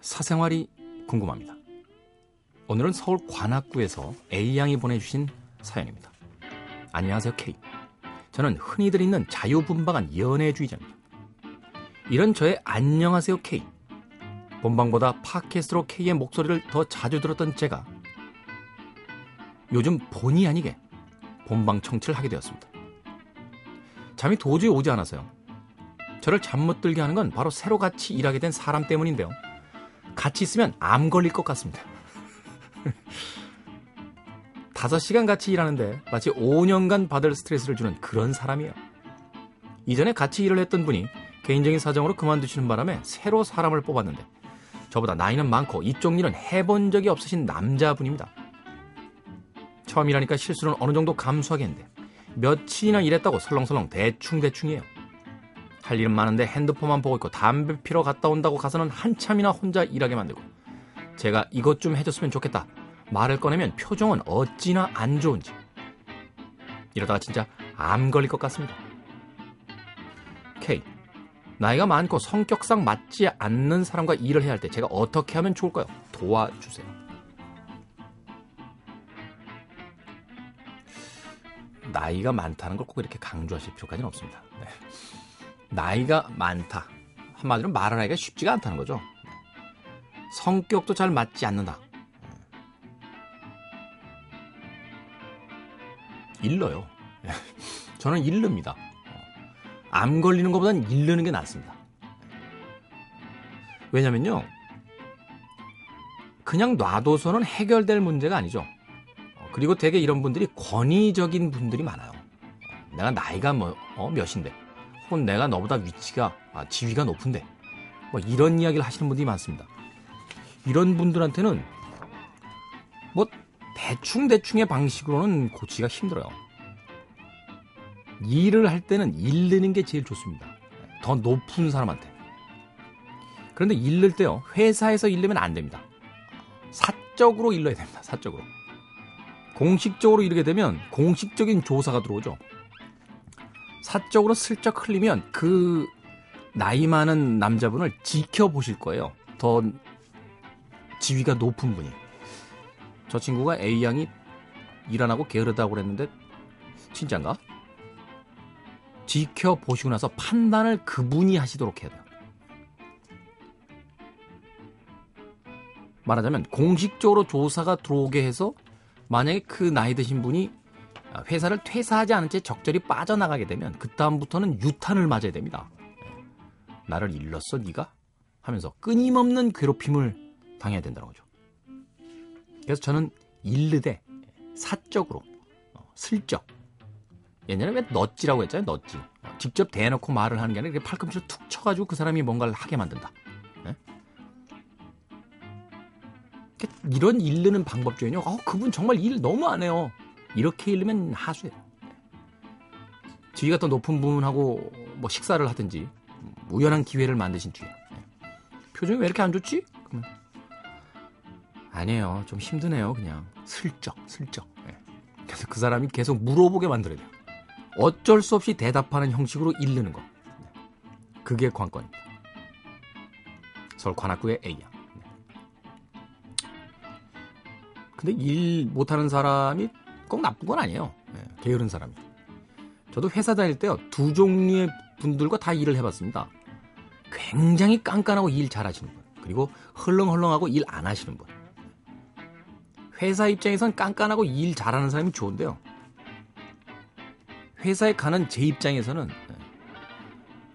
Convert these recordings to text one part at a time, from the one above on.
사생활이 궁금합니다. 오늘은 서울 관악구에서 A양이 보내주신 사연입니다. 안녕하세요, K. 저는 흔히들 있는 자유분방한 연애주의자입니다. 이런 저의 안녕하세요, K. 본방보다 팟캐스트로 K의 목소리를 더 자주 들었던 제가 요즘 본의 아니게 본방 청취를 하게 되었습니다. 잠이 도저히 오지 않아서요. 저를 잠 못 들게 하는 건 바로 새로 같이 일하게 된 사람 때문인데요. 같이 있으면 암 걸릴 것 같습니다. 5시간 같이 일하는데 마치 5년간 받을 스트레스를 주는 그런 사람이에요. 이전에 같이 일을 했던 분이 개인적인 사정으로 그만두시는 바람에 새로 사람을 뽑았는데 저보다 나이는 많고 이쪽 일은 해본 적이 없으신 남자분입니다. 처음이라니까 실수는 어느 정도 감수하겠는데 며칠이나 일했다고 설렁설렁 대충대충이에요. 할 일은 많은데 핸드폰만 보고 있고 담배 피러 갔다 온다고 가서는 한참이나 혼자 일하게 만들고 제가 이것 좀 해줬으면 좋겠다 말을 꺼내면 표정은 어찌나 안 좋은지 이러다가 진짜 암 걸릴 것 같습니다. K 나이가 많고 성격상 맞지 않는 사람과 일을 해야 할 때 제가 어떻게 하면 좋을까요? 도와주세요. 나이가 많다는 걸 꼭 이렇게 강조하실 필요까지는 없습니다. 네. 나이가 많다. 한마디로 말을 하기가 쉽지가 않다는 거죠. 성격도 잘 맞지 않는다. 일러요. 저는 일릅니다. 암 걸리는 것보다는 일르는 게 낫습니다. 왜냐면요. 그냥 놔둬서는 해결될 문제가 아니죠. 그리고 대개 이런 분들이 권위적인 분들이 많아요. 내가 나이가 뭐, 어, 몇인데. 혹은 내가 너보다 위치가, 아, 지위가 높은데. 뭐 이런 이야기를 하시는 분들이 많습니다. 이런 분들한테는 뭐 대충 대충의 방식으로는 고치기가 힘들어요. 일을 할 때는 일르는 게 제일 좋습니다. 더 높은 사람한테. 그런데 일를 때요, 회사에서 일르면 안 됩니다. 사적으로 일러야 됩니다. 사적으로. 공식적으로 이르게 되면 공식적인 조사가 들어오죠. 사적으로 슬쩍 흘리면 그 나이 많은 남자분을 지켜보실 거예요. 더 지위가 높은 분이. 저 친구가 A양이 일 안 하고 게으르다고 그랬는데 진짠가? 지켜보시고 나서 판단을 그분이 하시도록 해야 돼요. 말하자면 공식적으로 조사가 들어오게 해서 만약에 그 나이 드신 분이 회사를 퇴사하지 않은 채 적절히 빠져나가게 되면 그 다음부터는 유탄을 맞아야 됩니다. 나를 일렀어 네가? 하면서 끊임없는 괴롭힘을 당해야 된다는 거죠. 그래서 저는 일르되 사적으로 어, 슬쩍 옛날에 왜 넛지라고 했잖아요 넛지 어, 직접 대놓고 말을 하는 게 아니라 팔꿈치를 툭 쳐가지고 그 사람이 뭔가를 하게 만든다. 네? 이런 일르는 방법 중에요. 어, 그분 정말 일 너무 안 해요. 이렇게 일르면 하수예요. 지위가 더 높은 분하고 뭐 식사를 하든지 우연한 기회를 만드신 뒤에 표정이 왜 이렇게 안 좋지? 그러면 아니에요. 좀 힘드네요. 그냥 슬쩍 슬쩍. 그래서 그 사람이 계속 물어보게 만들어야 돼요. 어쩔 수 없이 대답하는 형식으로 일르는 거. 그게 관건입니다. 서울 관악구의 A야. 근데 일 못하는 사람이 꼭 나쁜 건 아니에요. 네, 게으른 사람이. 저도 회사 다닐 때요, 두 종류의 분들과 다 일을 해봤습니다. 굉장히 깐깐하고 일 잘하시는 분, 그리고 헐렁헐렁하고 일 안 하시는 분. 회사 입장에선 깐깐하고 일 잘하는 사람이 좋은데요. 회사에 가는 제 입장에서는 네,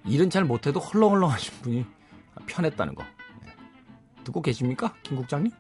일은 잘 못해도 헐렁헐렁 하신 분이 편했다는 거. 네. 듣고 계십니까? 김 국장님?